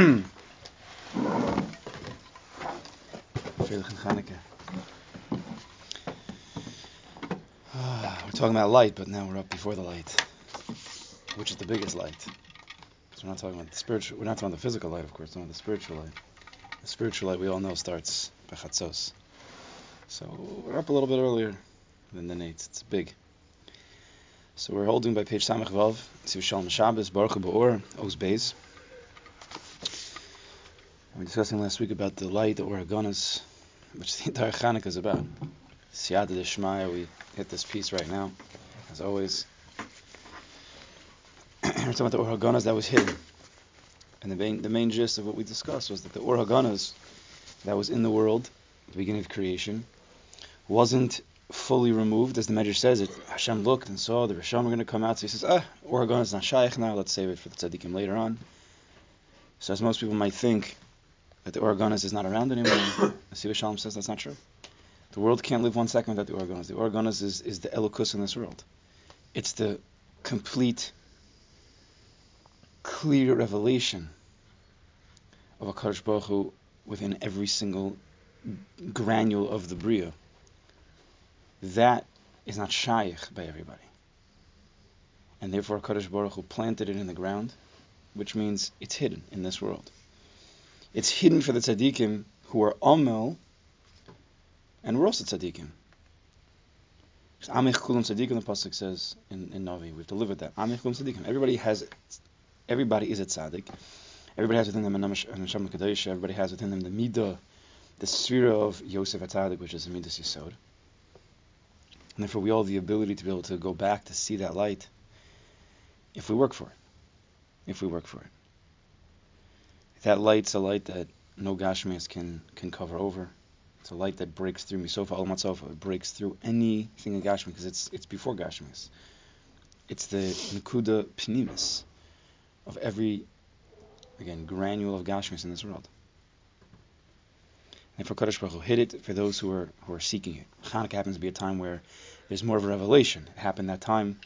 Ah, we're talking about light, but now we're up before the light, which is the biggest light. So we're not talking about the spiritual. We're not talking about the physical light, of course. We're talking about the spiritual light. The spiritual light we all know starts by Chatzos. So we're up a little bit earlier than the Nates. It's big. So we're holding by page Samach Vav, Shalom Shabbos, Baruch Ba'or, Oz Beis. We were discussing last week about the light, the Oragonas, which the entire Chanukah is about. Siyata Deshmaya, we hit this piece right now, as always. we're talking about the Oragonas that was hidden. And the main, the main gist of what we discussed was that the Oragonas that was in the world at the beginning of creation wasn't fully removed, as the Medrash says it. Hashem looked and saw the Rishon were going to come out, so he says, ah, Oragon is not shaykh now, let's save it for the tzaddikim later on. So as most people might think, that the Oregonis is not around anymore. Asiva Shalom says that's not true. The world can't live one second without the Oregonis. The Oregonis is, is the Elokus in this world. It's the complete, clear revelation of a Baruch Hu within every single granule of the Bria. That is not shaykh by everybody. And therefore Kadosh Baruch Hu planted it in the ground, which means it's hidden in this world. It's hidden for the tzaddikim who are amel, and we're also tzaddikim. Amich kulam tzaddikim, the pasuk says in, in Navi. We've delivered that. Amich kulam tzaddikim. Everybody has, everybody is a tzaddik. Everybody has within them a neshama kadosh. Everybody has within them the midah, the sphere of Yosef Atzadik, which is the midas yisod. And therefore, we all have the ability to be able to go back to see that light if we work for it. If we work for it. That light's a light that no Gashmias can can cover over. It's a light that breaks through Misofa al Matzofa. It breaks through anything in Gashmi because it's it's before Gashmias. It's the Nakuda Pnimis of every again granule of Gashmias in this world. And for Kadosh Baruch Hu, hit it for those who are who are seeking it. Chanukah happens to be a time where there's more of a revelation. It happened that time.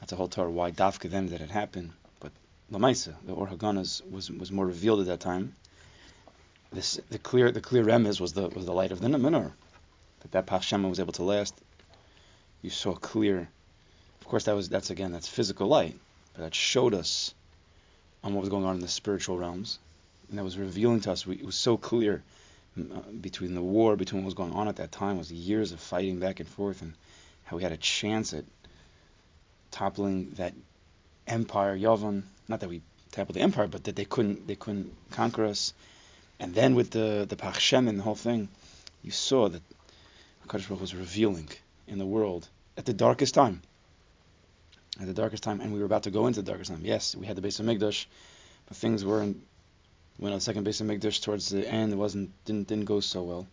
That's a whole Torah. Why dafka them that it happened? Lamaisa, the Or Haganas was was more revealed at that time. This the clear the clear remez was the was the light of the menorah. That that Pachshema was able to last. You saw clear. Of course, that was that's again that's physical light, but that showed us on what was going on in the spiritual realms, and that was revealing to us. We, it was so clear uh, between the war, between what was going on at that time, was years of fighting back and forth, and how we had a chance at toppling that empire, Yavon. Not that we toppled the empire, but that they couldn't they couldn't conquer us. And then with the the Pachshem and the whole thing, you saw that Hakadosh Baruch was revealing in the world at the darkest time. At the darkest time, and we were about to go into the darkest time. Yes, we had the base of Migdash, but things weren't. When the second base of Migdash towards the end, it wasn't didn't didn't go so well.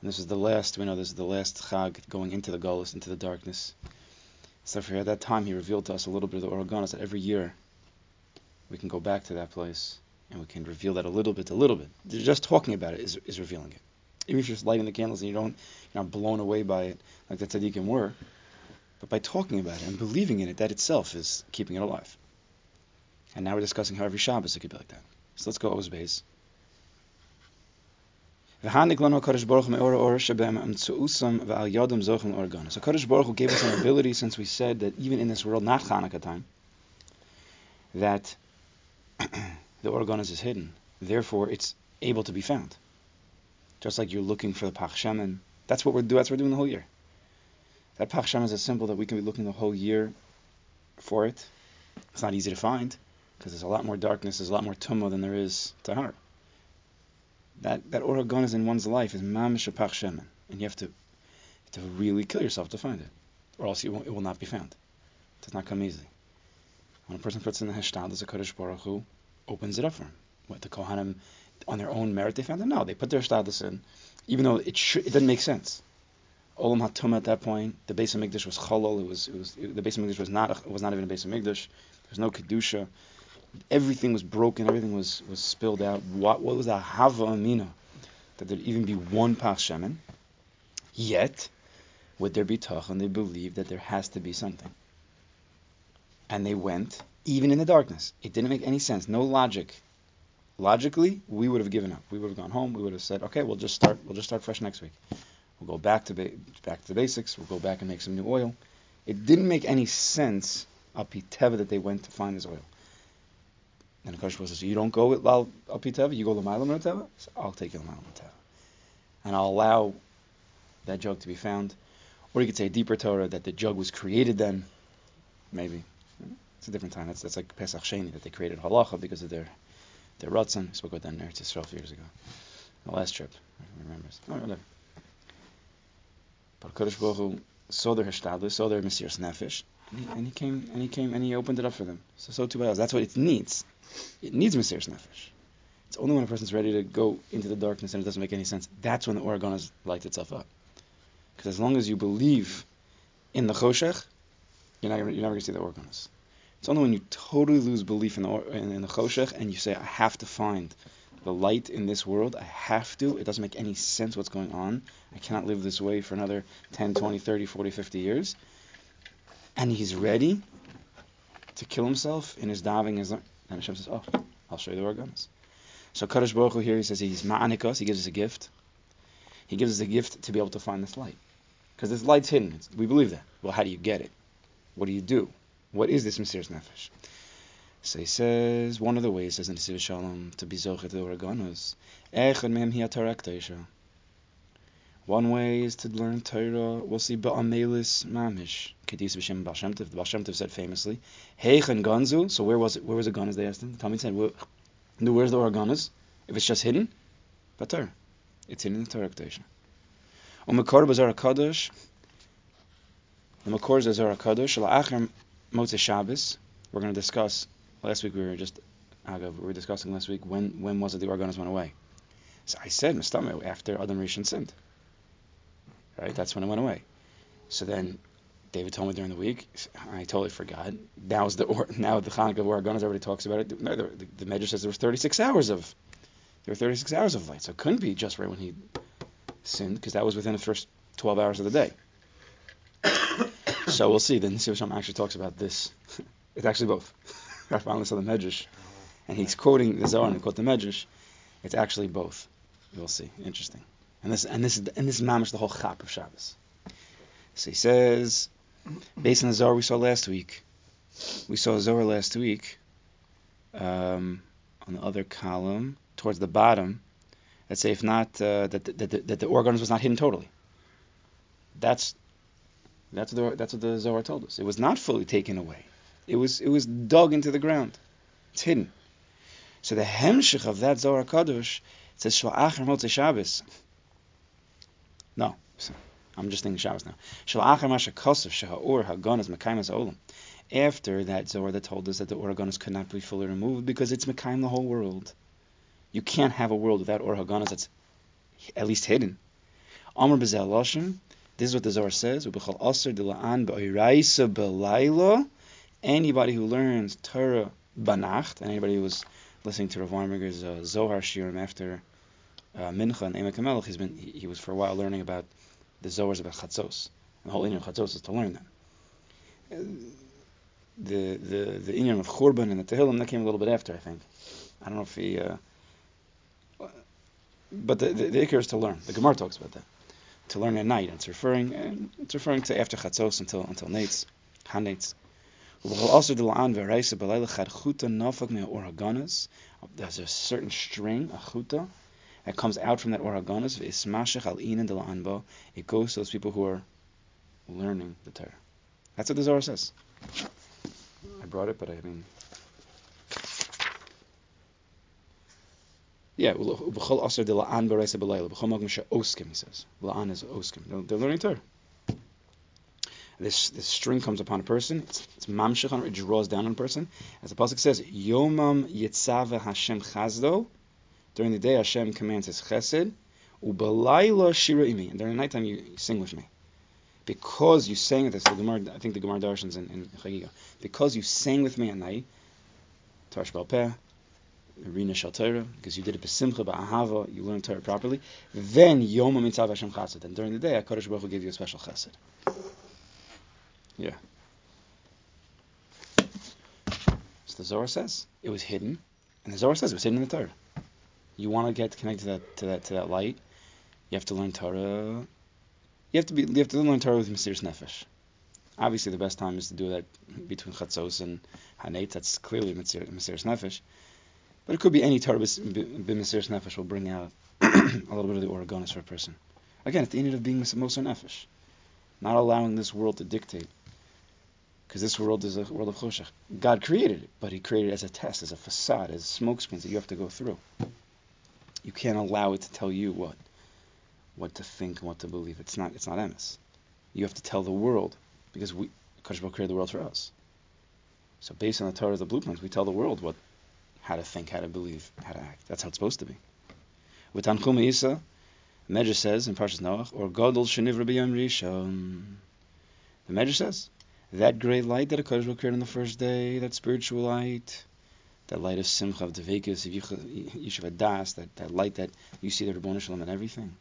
And this is the last. We know this is the last Chag going into the Golis, into the darkness. So for at that time, he revealed to us a little bit of the Oregonis that every year we can go back to that place and we can reveal that a little bit, a little bit. Just talking about it is, is revealing it. Even if you're just lighting the candles and you don't, you're not blown away by it like the tzaddikim were, but by talking about it and believing in it, that itself is keeping it alive. And now we're discussing how every Shabbos it could be like that. So let's go Ozbeis. So Kadosh Baruch Hu gave us an ability, since we said that even in this world, not Chanukah time, that the organos is hidden. Therefore, it's able to be found. Just like you're looking for the Pach Shemen. That's what we're doing. That's what we're doing the whole year. That Pach Shemen is a symbol that we can be looking the whole year for it. It's not easy to find because there's a lot more darkness, there's a lot more tumma than there is tahar that that oragon is in one's life is mamish pach shemen, and you have to to really kill yourself to find it, or else it it will not be found. It does not come easily. When a person puts in the hashtag, the Kadosh Baruch Hu opens it up for him. What the Kohanim, on their own merit, they found it? No, they put their shtadlis in, even though it it didn't make sense. Olam Hatum at that point, the base of Mikdash was cholol. It was, it was it, the base of Mikdash was not a, was not even a base of Mikdash. There was no kedusha everything was broken, everything was, was spilled out. What, what was the hava amina that there'd even be one pach shemen? Yet, would there be tachan? They believe that there has to be something. And they went even in the darkness. It didn't make any sense. No logic. Logically, we would have given up. We would have gone home. We would have said, "Okay, we'll just start. We'll just start fresh next week. We'll go back to ba- back to the basics. We'll go back and make some new oil." It didn't make any sense apiteva that they went to find this oil. And the question says, "You don't go with lal apiteva. You go l'maylam teva. So I'll take you teva, and I'll allow that jug to be found." Or you could say a deeper Torah that the jug was created then, maybe. It's a different time. That's, that's like Pesach Sheni, that they created halacha because of their their ratzon. We spoke about that in Eretz Yisrael years ago. The last trip, I remember. But Kodesh Baruch Hu saw their hishtadlus, saw their Mesiras Nefesh, and he, and he came and he came and he opened it up for them. So so too by us. That's what it needs. It needs Mesiras Nefesh. It's only when a person's ready to go into the darkness and it doesn't make any sense. That's when the Or HaGanuz lights itself up. Because as long as you believe in the Choshech, you're, not, you're never going to see the Or HaGanuz. It's only when you totally lose belief in the, in, the Choshech and you say, I have to find the light in this world, I have to, it doesn't make any sense what's going on, I cannot live this way for another 10, 20, 30, 40, 50 years, and he's ready to kill himself in his diving, his, then Hashem says, oh, I'll show you the Or HaGanuz. So Kadosh Baruch Hu here, he says he's ma'anikas, he gives us a gift. He gives us a gift to be able to find this light. Because this light's hidden. It's, we believe that. Well, how do you get it? What do you do? What is this Mesiras Nefesh? So he says, one of the ways, says in the Shalom, to be Zochet the Or HaGanuz, Echad Mem Hi One way is to learn Torah. We'll see Ba'amelis Mamish. Kedis B'Shem Baal Shem Tov. The Baal Shem Tov said famously, Heichen Ganzu. So where was it? Where was the Ganuz? They asked him. Tommy said, where, where's the Or HaGanuz? If it's just hidden, Torah. It's hidden in the Torah Kedusha. Umekor Bazar HaKadosh. The Makor is Zara Kadosh. Motzei Shabbos. We're going to discuss. Last week we were just we were discussing last week when when was it the Or went away. So I said Mistame after Adam Rishon sinned. Right, that's when it went away. So then David told me during the week. I totally forgot. Now is the now the Chanukah Or HaGanuz everybody talks about it. No, the, the, the Medrash says there was 36 hours of there were 36 hours of light, so it couldn't be just right when he sinned because that was within the first 12 hours of the day. So we'll see. Then Nisi actually talks about this. it's actually both. I finally saw the Medrash, and he's quoting the Zohar and quote the Medrash. It's actually both. We'll see. Interesting. And this and this and this is mamish the whole chap of Shabbos. So he says, based on the Zohar we saw last week, we saw Zohar last week. Um, on the other column, towards the bottom, that say if not uh, that, that, that, that the Or HaGanuz was not hidden totally. That's that's what the, that's what the Zohar told us. It was not fully taken away. It was it was dug into the ground. It's hidden. So the hemshich of that Zohar Kadosh says Shalachar Motzei Shabbos. No, I'm just thinking Shabbos now. Masha HaGanuz Mekaymas Olam. After that Zohar that told us that the Or HaGanuz could not be fully removed because it's Mekayim the whole world. You can't have a world without Or HaGanuz that's at least hidden. Amr Bezel. This is what the Zohar says. Anybody who learns Torah Banacht, and anybody who was listening to Rav Weinberger's uh, Zohar Shirim after uh, Mincha and Emek HaMelech, he's been, he, he, was for a while learning about the Zohars about Chatzos. And the whole Indian of Chatzos is to learn them. The the the Indian of Churban and the Tehillim that came a little bit after, I think. I don't know if he. Uh, but the, the, the Iker is to learn. The Gemara talks about that. To learn at night. It's referring and it's referring to after Chatzos until until Nates, Han Also, the La'an Ve'Raisa B'Leila Chad Chuta Nafak Me Or HaGanuz. There's a certain string, a chuta, that comes out from that Or HaGanuz. V'Ismashach Al Inan De La'an Bo. It goes to those people who are learning the Torah. That's what the Zohar says. I brought it, but I mean, Yeah, b'chol aser de la'an b'reisa b'layla. B'chol magam oskim, he says. La'an is oskim. They're learning Torah. This, this string comes upon a person. It's, it's mamshech it draws down on a person. As the pasuk says, Yomam yitzave Hashem chazdo. During the day, Hashem commands His chesed. Ubalayla shira imi. And during the nighttime, you, you sing with me. Because you sang with us, the Gemara, I think the Gemara Darshans in, in Chagiga. Because you sang with me at night, Tarsh Balpeh, Shal Torah, because you did it besimcha, ba'ahava, you learned Torah properly. Then Yom Mitzav Hashem Chesed, and during the day, Hakadosh Baruch Hu gave you a special Chesed. Yeah. So the Zohar says. It was hidden, and the Zohar says it was hidden in the Torah. You want to get connected to that to that to that light, you have to learn Torah. You have to be you have to learn Torah with Mesiris Nefesh. Obviously, the best time is to do that between Chatzos and Haneit. That's clearly Mesiris Nefesh. But it could be any Torah B'Mesiris Nefesh will bring out a little bit of the Oregonis for a person. Again, it's the end of being Moser Nefesh. Not allowing this world to dictate. Because this world is a world of Choshech. God created it, but He created it as a test, as a facade, as smoke screens that you have to go through. You can't allow it to tell you what what to think and what to believe. It's not it's not emes. You have to tell the world because we Kodesh created the world for us. So based on the Torah, the blueprints, we tell the world what how to think, how to believe, how to act. That's how it's supposed to be. With Tanchuma Isa, Medrash says in Parshas Noach, or Godel Shenivra B'Yom Rishon. The Medrash says that great light that a Kodesh created on the first day, that spiritual light, that light of Simcha, of Devekis, of Yeshiva Das, that, that light that you see the Rabboni Shalom and everything.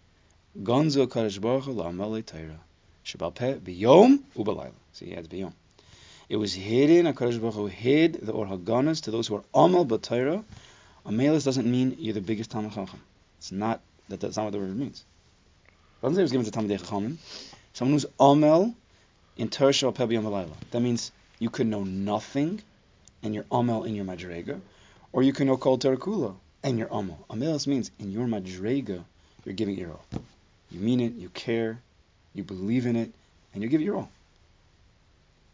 Gonzo Kodesh Baruch Hu La'amalei Torah. Shabal Peh B'Yom U'Balayla. See, he adds B'Yom. It was hidden, HaKadosh Baruch Hu hid the Or HaGanas to those who are Amal B'Torah. Amelis doesn't mean you're the biggest Talmud Chacham. It's not that that's not what the word means. It doesn't say it was given to Talmud Chachamim. Someone who's Amel in Torah Shal Peh B'Yom That means you could know nothing and you're Amel in your Madrega, or you can know Kol Torah Kula and you're Amel. Amelis means in your Madrega, you're giving your all. You mean it, you care, you believe in it, and you give your all.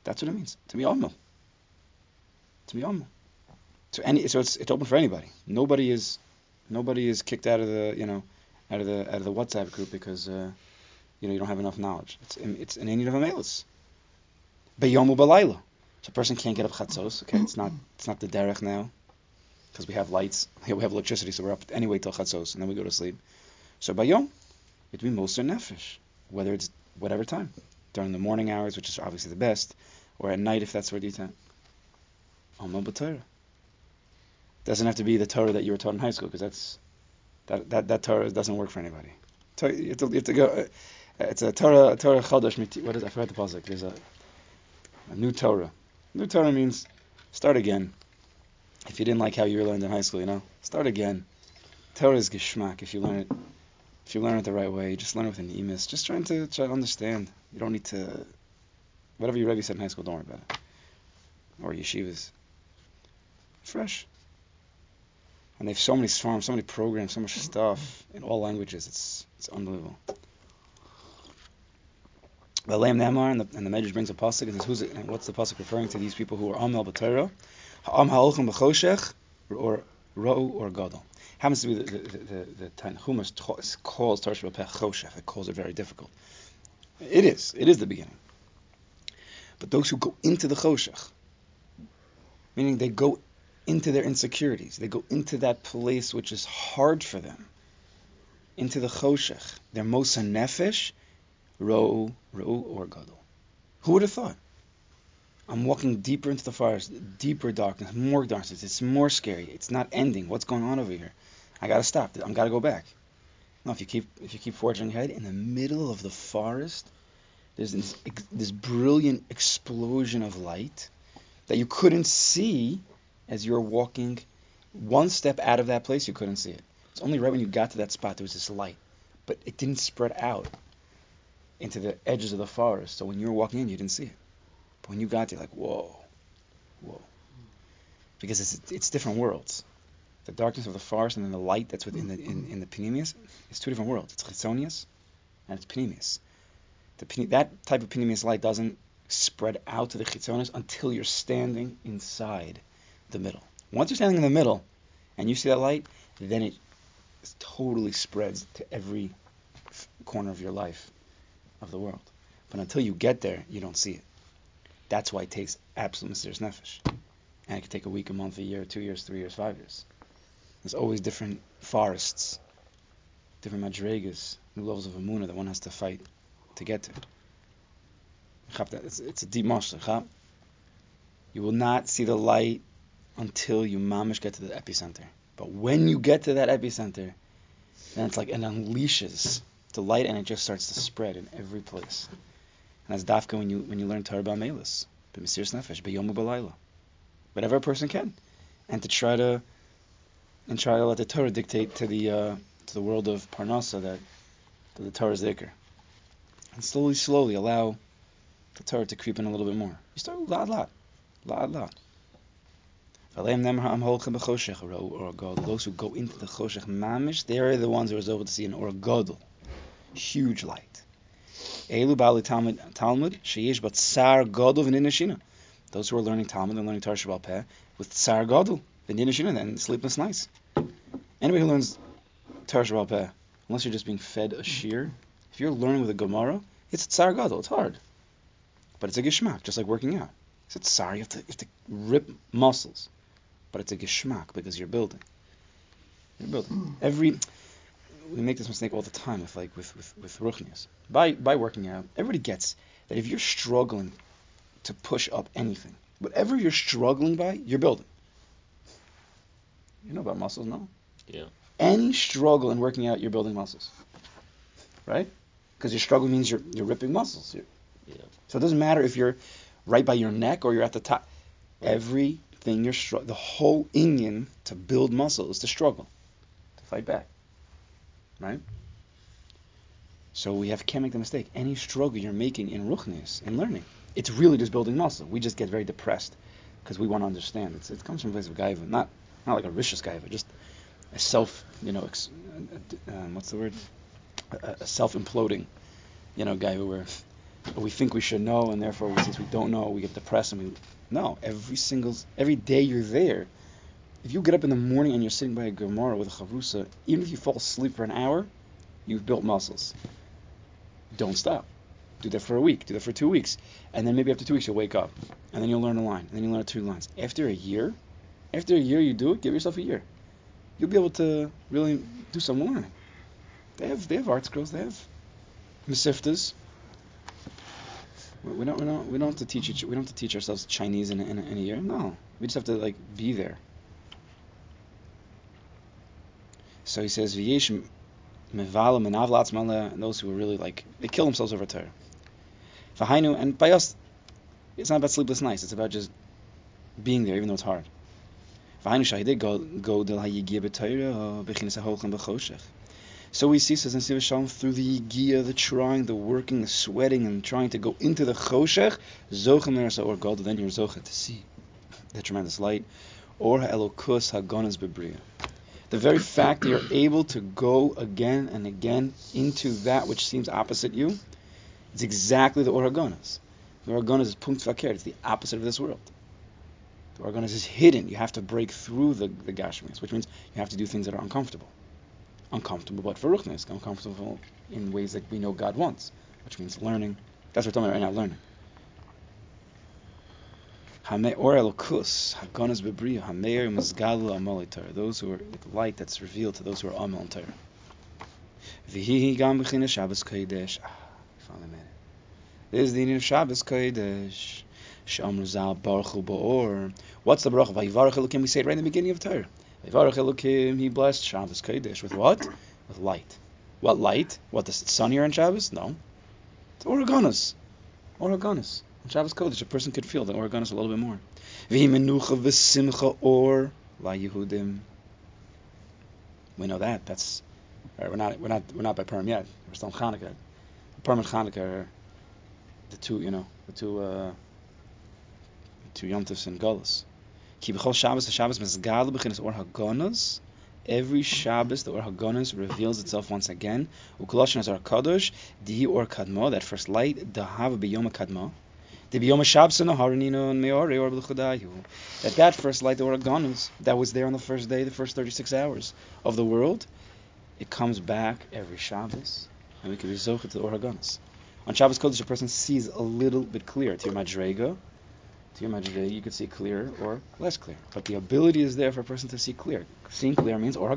That's what it means to be Amel. To be Amel. So any, so it's it's open for anybody. Nobody is nobody is kicked out of the you know out of the out of the WhatsApp group because uh, you know you don't have enough knowledge. It's it's an Indian of Amelis. Beyomu balayla. So a person can't get up chatzos. Okay, it's not it's not the derech now because we have lights. we have electricity, so we're up anyway till chatzos, and then we go to sleep. So bayom, it would be moser nefesh, whether it's whatever time during the morning hours, which is obviously the best, or at night if that's what you time. Amal b'Torah. Doesn't have to be the Torah that you were taught in high school, because that's that, that that Torah doesn't work for anybody. You have to, you have to go. Uh, it's a Torah, a Torah. What is? I forgot the pasuk. There's a, a new Torah. New Torah means start again. If you didn't like how you were learned in high school, you know, start again. Torah is geschmack. If you learn it, if you learn it the right way, just learn it with an emis. Just trying to try to understand. You don't need to. Whatever your Rebbe said in high school, don't worry about it. Or yeshivas. Fresh. And they have so many farms, so many programs, so much stuff in all languages. It's it's unbelievable. The Lam Namar and the, and the Medrash brings a pasuk and says, "Who's it, and what's the pasuk referring to? These people who are Amel B'Torah, Ha'am Ha'olchem B'Choshech, or Ro'u or Gadol." Happens to be the the Chumash calls Tarsh Choshech. It calls it very difficult. It is. It is the beginning. But those who go into the Choshech, meaning they go into their insecurities. They go into that place which is hard for them, into the choshech. Their mosa nefesh, ro, ro or gadol. Who would have thought? I'm walking deeper into the forest, deeper darkness, more darkness. It's more scary. It's not ending. What's going on over here? I gotta stop. I'm gotta go back. No, if you keep if you keep forging ahead in the middle of the forest, there's this, this brilliant explosion of light that you couldn't see as you were walking one step out of that place, you couldn't see it. It's only right when you got to that spot there was this light, but it didn't spread out into the edges of the forest. So when you were walking in, you didn't see it. But when you got there, like whoa, whoa, because it's it's different worlds. The darkness of the forest and then the light that's within the in, in the Panemius, it's two different worlds. It's Chitzonius and it's Panemius. The, that type of Panemius light doesn't spread out to the Chitzonius until you're standing inside the middle. Once you're standing in the middle and you see that light, then it totally spreads to every corner of your life, of the world. But until you get there, you don't see it. That's why it takes absolute Mesiris Nefesh. And it can take a week, a month, a year, two years, three years, five years. There's always different forests, different madrigas, new levels of Amuna that one has to fight to get to. It's, it's a deep mashal. You will not see the light until you mamish get to the epicenter. But when you get to that epicenter, then it's like it unleashes the light and it just starts to spread in every place. And that's dafka when you when you learn Torah Ba'melis, B'Mesiris Nefesh, B'Yomu B'Layla. whatever a person can, and to try to and try to let the Torah dictate to the uh, to the world of Parnasa that, that the Torah is dhikr. And slowly, slowly allow the Torah to creep in a little bit more. You start lot, lot, lot, lot. Those who go into the choshech mamish, they are the ones who are able to see an or gadol, huge light. Elu bali Talmud Talmud sheyesh but sar gadol v'ninashina. Those who are learning Talmud and learning Torah Shabbat Peh with sar gadol v'ninashina and sleepless nights. Anybody who learns Torah Shabbat Peh, unless you're just being fed a shear, if you're learning with a Gemara, it's tsar gadol. It's hard, but it's a geshmak, just like working out. It's tsar. You have to you have to rip muscles, but it's a geshmak because you're building. You're building every. We make this mistake all the time with like with with with ruchnias. By by working out, everybody gets that if you're struggling to push up anything, whatever you're struggling by, you're building. You know about muscles, no? Yeah. Any struggle in working out, you're building muscles, right? Because your struggle means you're you're ripping muscles. You're, Yeah. So it doesn't matter if you're right by your neck or you're at the top. Right. Everything you're str- the whole Indian to build muscle is to struggle, to fight back, right? So we have can't make the mistake. Any struggle you're making in ruchnis in learning, it's really just building muscle. We just get very depressed because we want to understand. It's, it comes from a place of gaiva, not not like a vicious gaiva, just a self, you know, ex, uh, um, what's the word? A, a self imploding, you know, gaiva where we think we should know, and therefore, since we don't know, we get depressed. And we no, every single every day you're there. If you get up in the morning and you're sitting by a Gemara with a chavrusa, even if you fall asleep for an hour, you've built muscles. Don't stop. Do that for a week. Do that for two weeks, and then maybe after two weeks you'll wake up, and then you'll learn a line, and then you'll learn two lines. After a year, after a year you do it, give yourself a year. You'll be able to really do some learning. They have they have art scrolls. They have mesiftas. We don't we don't we don't have to teach each, we don't have to teach ourselves Chinese in a, in, in a year. No, we just have to like be there. So he says v'yesh mevalim and and those who are really like they kill themselves over Torah. V'hainu and by us, it's not about sleepless nights. It's about just being there even though it's hard. V'hainu shahidei go go del hayigia b'Torah b'chinas ha'holchem b'choshech. So we see, says in Siva Shalom, through the yigia, the trying, the working, the sweating, and trying to go into the choshech, zochem or God, then you're zocha to see the tremendous light, or ha'elokus ha'gonas bebriya. The very fact that you're able to go again and again into that which seems opposite you, it's exactly the or ha'gonas. The or ha'gonas is punkt vakir, it's the opposite of this world. The or ha'gonas is hidden. You have to break through the, the gashmias, which means you have to do things that are uncomfortable uncomfortable, but for ruchnis, uncomfortable in ways that we know God wants, which means learning. That's what we're talking about right now, learning. Those who are the light that's revealed to those who are amal in Torah. Ah, finally made it. This is the meaning of Shabbos kodesh. What's the baruch? Vayivarach elokim. We say it right in the beginning of Torah. He blessed Shabbos Kodesh with what? With light. What light? What, the sun here on Shabbos? No. It's Oregonus. Oregonus. On Shabbos Kodesh, a person could feel the Oregonus a little bit more. Or. We know that. That's all right, we're not we're not we're not by Purim yet. We're still in Hanukkah. Purim and Hanukkah are the two, you know, the two uh, two Yomtivs and Gullus. Every Shabbos, the or hagonas reveals itself once again. Ukoloshin as our kadosh, di or kadmo, that first light, dahav b'yom kadmo. That that first light, the or hagonas, that was there on the first day, the first 36 hours of the world, it comes back every Shabbos, and we can be zochet to the or hagonas. On Shabbos Kodesh, a person sees a little bit clearer. To your madrega, to your madrega, you could see clear or less clear. But the ability is there for a person to see clear. Seeing clear means or.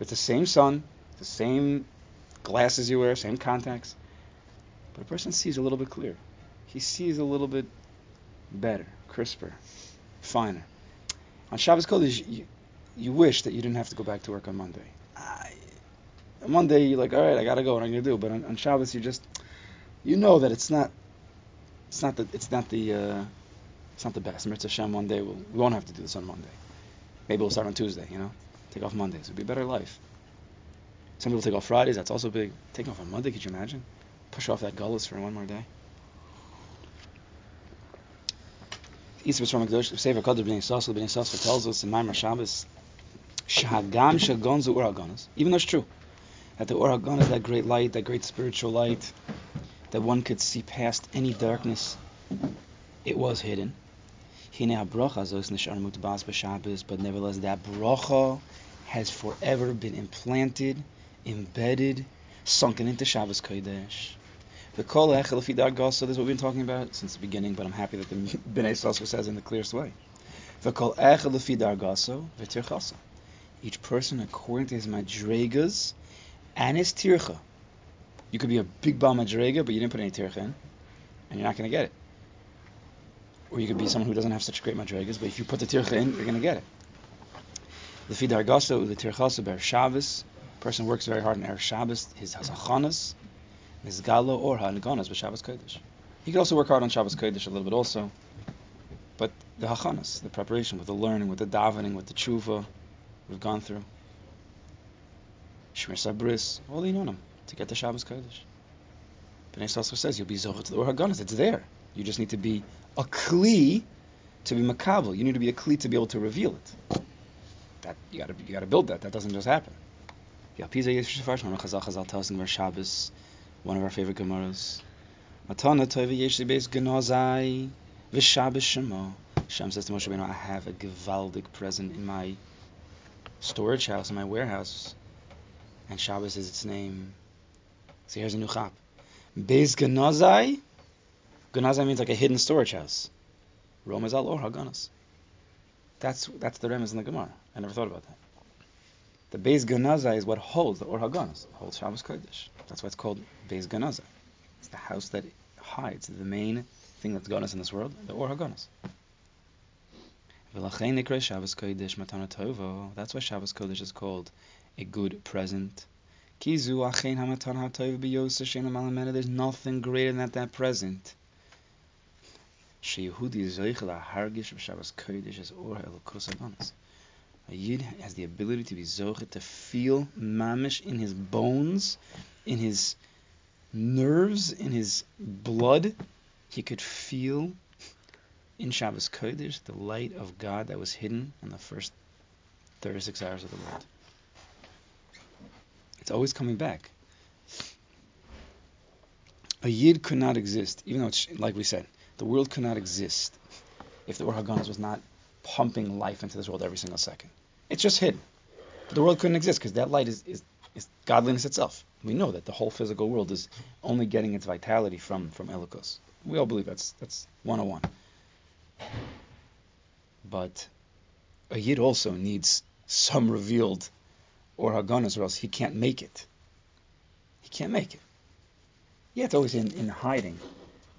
It's the same sun, the same glasses you wear, same contacts, but a person sees a little bit clearer. He sees a little bit better, crisper, finer. On Shabbos Kodesh, you, you wish that you didn't have to go back to work on Monday. I, on Monday, you're like, all right, I gotta go. What am I gonna do? But on, on Shabbos, you just, you know that it's not, it's not the, it's not the, uh, It's not the best. Mitzvah Hashem, one day we'll, we won't have to do this on Monday. Maybe we'll start on Tuesday, you know? Take off Mondays. It'd be a better life. Some people take off Fridays. That's also big. Taking off on Monday, could you imagine? Push off that gullus for one more day. Yisrael from Akdosh, Sefer Kodesh B'nai Yissaschar, B'nai Yissaschar tells us in Maimar Shabbos, Shahagam Shagonzu Ur Even though it's true, that the Ur that great light, that great spiritual light, that one could see past any darkness, it was hidden. But nevertheless, that bracha has forever been implanted, embedded, sunken into Shabbos Kodesh. The kol echel dargaso. This is what we've been talking about since the beginning, but I'm happy that the Bnei Yissaschar says in the clearest way. The kol echel dargaso v'tirchasa. Each person according to his madregas and his tircha. You could be a big bal madrega, but you didn't put any tircha in, and you're not going to get it. Or you could be someone who doesn't have such great madregas, but if you put the tircha in, you're going to get it. The fi dargaso the tirchasa ber Shabbos. Person works very hard in Erev Shabbos. His hasachanas Mizgalo or Hanagonas Shabbos Kodesh. He could also work hard on Shabbos Kodesh a little bit also, but the hachanas, the preparation, with the learning, with the davening, with the tshuva, we've gone through. Shmir Sabris, all the them to get the Shabbos Kodesh. Bnei also says you'll be zocher to the Or Haganas. It's there. You just need to be a kli to be makabel. You need to be a kli to be able to reveal it. That you got you to build that. That doesn't just happen. Chazal tells in Shabbos one of our favorite Gemaras. Matana Tova Yesh Beis Genozai V'Shabbos Shemo. Shem says to Moshe Rabbeinu, I have a gewaldig present in my storage house, in my warehouse, and Shabbos is its name. So here's a new chap. Beis Genozai. Genozai means like a hidden storage house. Rome is al or Haganas. That's that's the remez in the Gemara. I never thought about that. The Beis Ganaza is what holds the Or Haganas, holds Shabbos Kodesh. That's why it's called Beis Ganaza. It's the house that hides the main thing that's Ganas in this world, the Or Haganas. That's why Shabbos Kodesh is called a good present. There's nothing greater than that present. A Yid has the ability to be Zochet, to feel mamish in his bones, in his nerves, in his blood. He could feel in Shabbos Kodesh the light of God that was hidden in the first 36 hours of the world. It's always coming back. A Yid could not exist, even though it's, like we said, the world could not exist if the Or was not pumping life into this world every single second. It's just hidden. But The world couldn't exist because that light is, is, is godliness itself. We know that the whole physical world is only getting its vitality from from Elikos. We all believe that's that's 101. But a yid also needs some revealed or haganas, or else he can't make it. He can't make it. Yeah, it's always in, in hiding.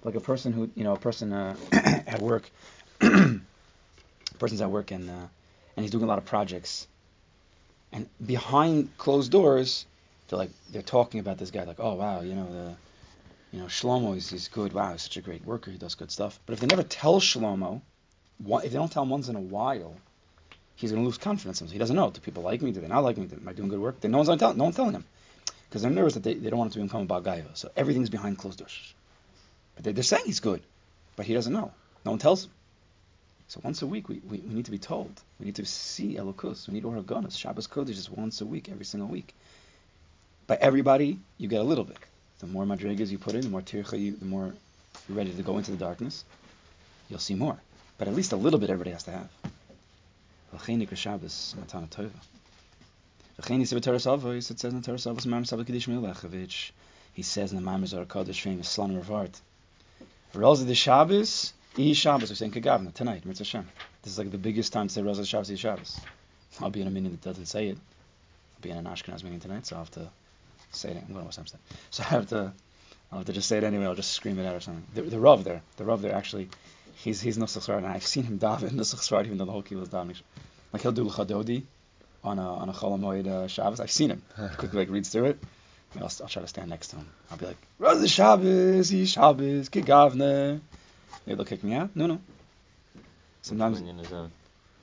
Like a person who, you know, a person uh, at work, person's at work and uh, and he's doing a lot of projects. And behind closed doors, they're like they're talking about this guy, like, oh wow, you know the, you know Shlomo is he's good. Wow, he's such a great worker. He does good stuff. But if they never tell Shlomo, if they don't tell him once in a while, he's going to lose confidence in him. He doesn't know. Do people like me? Do they not like me? Am I doing good work? Then no one's telling. No one's telling him because they're nervous that they, they don't want him to become a bagayo. So everything's behind closed doors. But they, they're saying he's good, but he doesn't know. No one tells him. So once a week, we, we, we, need to be told. We need to see Elokus. We need Or Haganas. Shabbos Kodesh is once a week, every single week. By everybody, you get a little bit. The more madrigas you put in, the more tircha you, the more you're ready to go into the darkness, you'll see more. But at least a little bit everybody has to have. Shabbos, Matana Tova. It says in the Torah Savos, Mam Sabbat Kiddush Melechevich. He says in the Maimers Zohar Kodesh, famous Slana Revart. Rosa the Shabbos, Yi Shabbos, we're saying Kagavna, tonight, Mitzvah Hashem. This is like the biggest time to say Rosh Shabbos, Yi Shabbos. I'll be in a meeting that doesn't say it. I'll be in an Ashkenaz meeting tonight, so I'll have to say it. I'm going to Samstead. So I have to, I'll have to just say it anyway. I'll just scream it out or something. The, the Rav there, the Rav there actually, he's he's Nusach Sfard, and I've seen him daven Nusach Sfard even though the whole kilo is davening. Like he'll do Lecha Dodi on a on a Chol Moed uh, Shabbos. I've seen him. He quickly like reads through it. I'll, I'll try to stand next to him. I'll be like, Rosh Shabbos, Yi Shabbos. Maybe they'll kick me out. No, no. Sometimes in his own.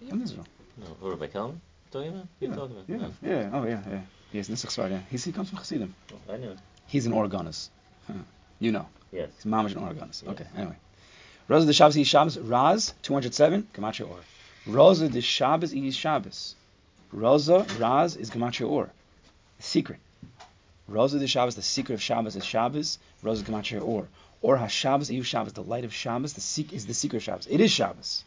in Israel. No, or by Kalman? Talking about? Yeah, talking about? Yeah, No. yeah, oh yeah, yeah. Yes, Nisach Sfard, yeah. He's, he comes from Chassidim. I know. He's an Oregonist. Huh. You know. Yes. He's mamish an Oregonist. Yes. Okay, anyway. Rosa de Shabbos is Shabbos. Raz, 207, Gematria Or. Rosa de Shabbos is Shabbos. Rosa, Raz is Gematria Or. Secret. Rosa de Shabbos, the secret of Shabbos is Shabbos. Rosa Gematria Or. Or HaShabbos is Shabbos, the light of Shabbos, the sec- is the secret of Shabbos. It is Shabbos.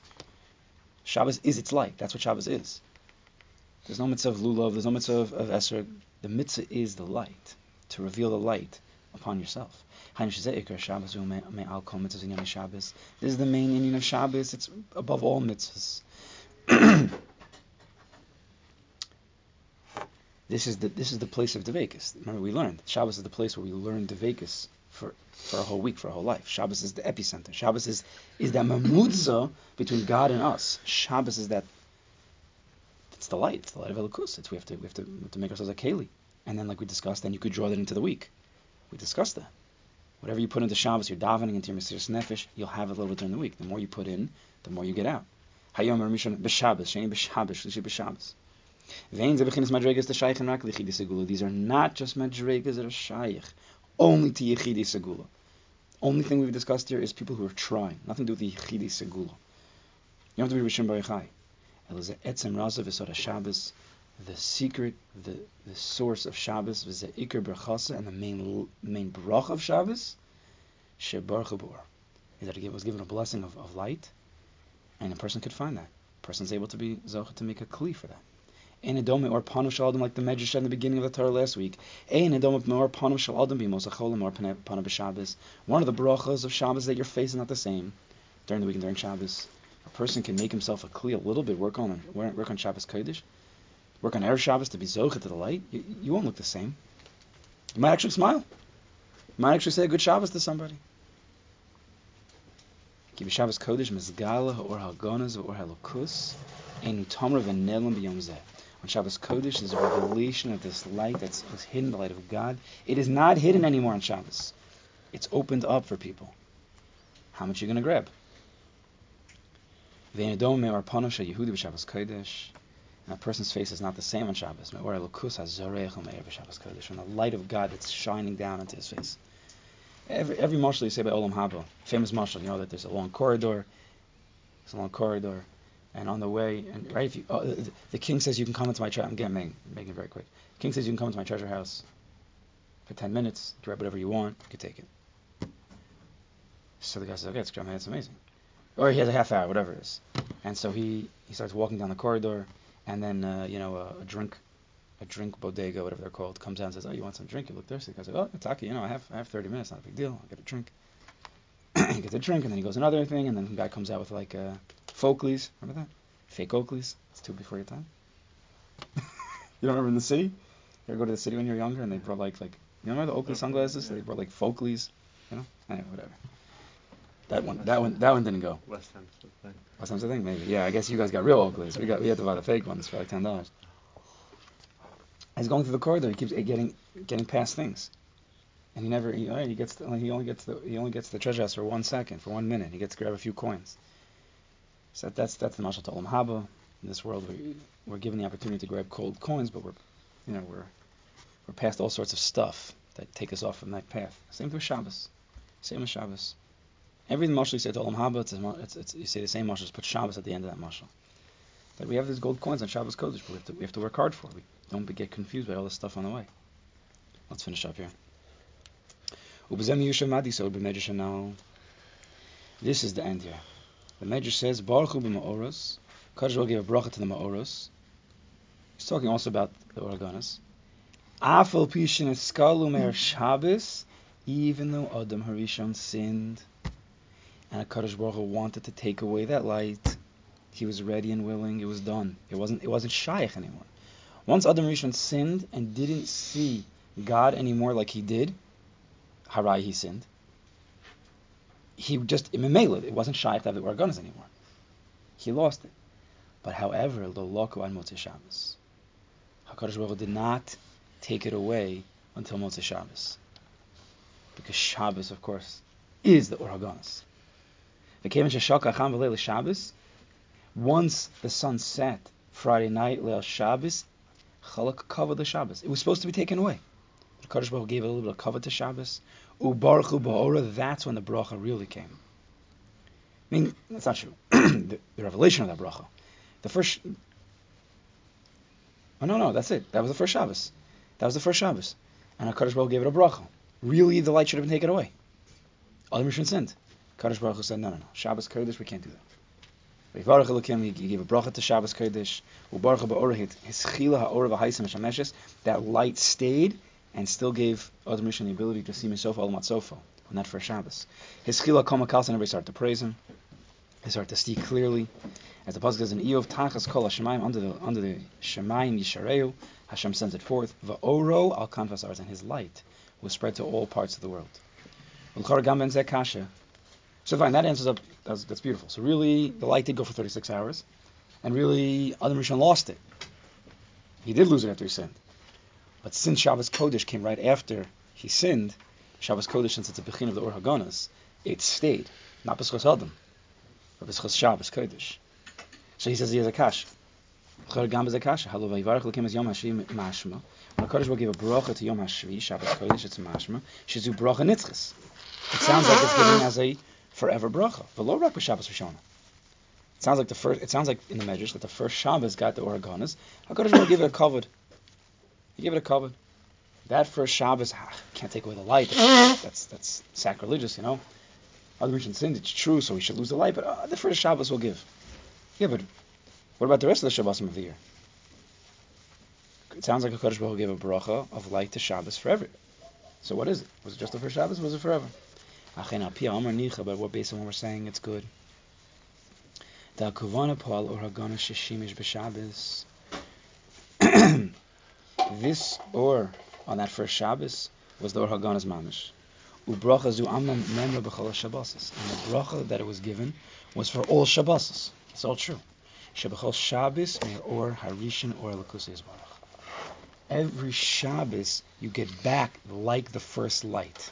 Shabbos is its light. That's what Shabbos is. There's no mitzvah of lulav. There's no mitzvah of, of esrog. The mitzvah is the light, to reveal the light upon yourself. This is the main meaning of Shabbos. It's above all mitzvahs. this is the this is the place of Devekus. Remember, we learned Shabbos is the place where we learn Devekus for for a whole week, for a whole life. Shabbos is the epicenter. Shabbos is is that mamutza between God and us. Shabbos is that. It's the light. It's the light of Elikus. It's we have to we have to, we have to make ourselves a keli. And then, like we discussed, then you could draw that into the week. We discussed that. Whatever you put into Shabbos, you're davening into your Mesiris Nefesh, you'll have a little bit during the week. The more you put in, the more you get out. These are not just madregas that are shaykh, only to yichidi segula. Only thing we've discussed here is people who are trying, nothing to do with the yichidi segula. You have to be Rishon Baruchai. Elazar etzem razav v'sod Shabbos, the secret, the, the source of Shabbos, was the Iker Brachasa, and the main main brach of Shabbos, Shebar Chabur, is that it was given a blessing of, of light, and a person could find that. A person's able to be Zocha to make a Kli for that. Ein Edom or Panav like the Medrash in the beginning of the Torah last week. Ein Edom or Panav Shalom be Mosacholim or Panav Shabbos. One of the brachas of Shabbos that your face is not the same during the week and during Shabbos. A person can make himself a Kli a little bit, work on work on Shabbos Kodesh, work on Erev Shabbos to be Zocha to the light, you, you won't look the same. You might actually smile. You might actually say a good Shabbos to somebody. Give Shabbos Kodesh Mizgala or Hagonas or Halokus Enu Tomra Venelim B'Yom Zeh. On Shabbos Kodesh is a revelation of this light that's hidden, the light of God. It is not hidden anymore on Shabbos. It's opened up for people. How much are you going to grab? And a person's face is not the same on Shabbos. When the light of God that's shining down into his face. Every every marshal you say by Olam Haba, famous marshal, you know that there's a long corridor. There's a long corridor, and on the way, and right, if you, oh, the, the king says you can come into my treasure. I'm getting making, it very quick. The king says you can come into my treasure house for ten minutes, grab whatever you want, you can take it. So the guy says, okay, it's, it's amazing. Or he has a half hour, whatever it is. And so he, he starts walking down the corridor, and then uh, you know a, a drink, a drink bodega, whatever they're called, comes out and says, "Oh, you want some drink? You look thirsty." The guy's like, "Oh, it's okay. You know, I have I have 30 minutes. Not a big deal. I'll get a drink." he gets a drink, and then he goes another thing, and then the guy comes out with like uh, Folkleys. Remember that? Fake Oakleys. It's two before your time. you don't remember in the city? You ever go to the city when you were younger, and they brought like like you remember the Oakley sunglasses? They brought like Folkleys. You know? Anyway, whatever. That one, that one, that one didn't go. West Ham's the thing. West Ham's the thing, maybe. Yeah, I guess you guys got real Oakleys. We got, we had to buy the fake ones for like ten dollars. He's going through the corridor. He keeps getting, getting past things, and he never, he, oh, he gets, to, he only gets the, he only gets the treasure house for one second, for one minute. He gets to grab a few coins. So that's that's the mashal to Olam Haba. In this world, we, we're given the opportunity to grab cold coins, but we're, you know, we're, we're past all sorts of stuff that take us off from that path. Same thing with Shabbos. Same with Shabbos. Every mashal you say to Olam Haba, it's, it's, it's, you say the same mashal, just put Shabbos at the end of that mashal. But we have these gold coins on Shabbos Kodesh, but we have to, we have to work hard for. it. We don't get confused by all this stuff on the way. Let's finish up here. This is the end here. The Medrash says, Baruch Hu b'ma'oros. Kadosh gave a bracha to the ma'oros. He's talking also about the Oregonis. Afal pishin eskalu mer Shabbos, even though Adam Harishon sinned, and Hakadosh Baruch Hu wanted to take away that light, he was ready and willing. It was done. It wasn't. It wasn't shaykh anymore. Once Adam Rishon sinned and didn't see God anymore like he did, Harai he sinned. He just imimela. It wasn't shaykh to have the organas anymore. He lost it. But however, lo loku on Motzei Shabbos, Hakadosh Baruch Hu did not take it away until Motzei Shabbos, because Shabbos, of course, is the organas. The Kevin Shashaka Cham Shabbos, Once the sun set Friday night, Leil Shabbos, Chalak covered the Shabbos. It was supposed to be taken away. The Kaddish Baruch gave a little bit of cover to Shabbos. Ubarchu ba'ora, that's when the bracha really came. I mean, that's not true. the, the revelation of that bracha. The first. Oh, no, no, that's it. That was the first Shabbos. That was the first Shabbos. And HaKadosh Baruch gave it a bracha. Really, the light should have been taken away. Adam Rishon sinned. Kadosh Baruch Hu said, no, no, no. Shabbos Kodesh, we can't do that. V'yivarach Elokim, he gave a bracha to Shabbos Kodesh. U'baruch ba'orah his chila ha'orah v'haisam v'shameshes. That light stayed and still gave Adam Rishon the ability to see Misofa al Matsofa on that first Shabbos. His chila kalsa, and everybody started to praise him. They started to see clearly. As the pasuk says in Iyov, Tachas kol Hashemayim, under the under the Shemayim Yishareu, Hashem sends it forth. Va'oro al kanvas arz, and his light was spread to all parts of the world. So fine, that answers up. That's, that's beautiful. So really, the light did go for 36 hours, and really, Adam Rishon lost it. He did lose it after he sinned. But since Shabbos Kodesh came right after he sinned, Shabbos Kodesh, since it's a bechin of the Or Hagonas, it stayed. Not B'schos Adam, but B'schos Shabbos Kodesh. So he says he has a kash. Gam is a kash. Halu vayivarach l'kim is Yom Hashvi mashma. When HaKadosh will give a bracha to Yom Hashvi, Shabbos Kodesh, it's mashma. Shizu bracha nitzchis. It sounds like it's given as a forever bracha. V'lo rak b'Shabbos Rishona. It sounds like the first. It sounds like in the Medrash that the first Shabbos got the Oregonas. Hakadosh will give it a covered. He give it a covered. That first Shabbos ah, can't take away the light. That's that's, sacrilegious, you know. Other Rishon sinned. It's true, so we should lose the light. But uh, the first Shabbos will give. Yeah, but what about the rest of the Shabbosim of the year? It sounds like a Kadosh Baruch gave a bracha of light to Shabbos forever. So what is it? Was it just the first Shabbos? Was it forever? But what based on what we're saying, it's good. The Kuvana Paul or Hagana Shishimish B'Shabbos. This or on that first Shabbos was the Or Hagana's mamish. Ubracha zu amnam memra b'chol Shabbosis. And the bracha that it was given was for all Shabbosis. It's all true. Shebechol Shabbos meir or harishin or lakusei Baruch. Every Shabbos you get back like the first light.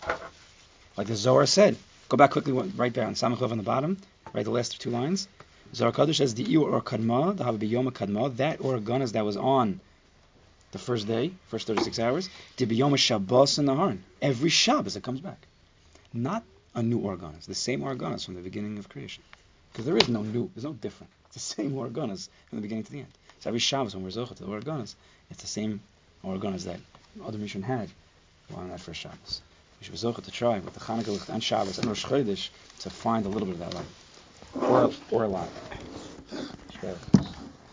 Like the Zohar said. Go back quickly, right there on Samachov on the bottom, right the last two lines. Zohar Kadosh says the or kadma, the Havah Yom kadma, that or ganas that was on the first day, first 36 hours, Yom Shabbos in the Harn. Every Shabbos it comes back. Not a new organas, the same organas from the beginning of creation. Because there is no new, there's no different. It's the same organas from the beginning to the end. So every Shabbos when we're Zochah to the organas, it's the same organas that Adam Rishon had on that first Shabbos. You should to try with the Chanukah Licht and Shabbos and Rosh Chodesh to find a little bit of that light, or or a lot. Sure.